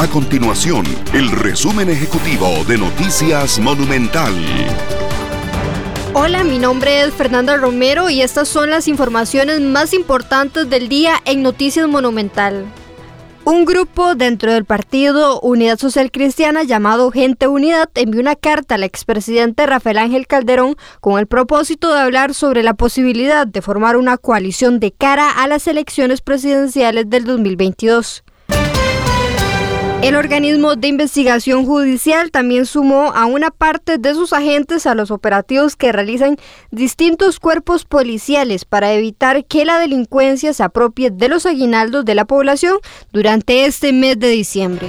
A continuación, el resumen ejecutivo de Noticias Monumental. Hola, mi nombre es Fernanda Romero y estas son las informaciones más importantes del día en Noticias Monumental. Un grupo dentro del partido Unidad Social Cristiana llamado Gente Unidad envió una carta al expresidente Rafael Ángel Calderón con el propósito de hablar sobre la posibilidad de formar una coalición de cara a las elecciones presidenciales del 2022. El organismo de investigación judicial también sumó a una parte de sus agentes a los operativos que realizan distintos cuerpos policiales para evitar que la delincuencia se apropie de los aguinaldos de la población durante este mes de diciembre.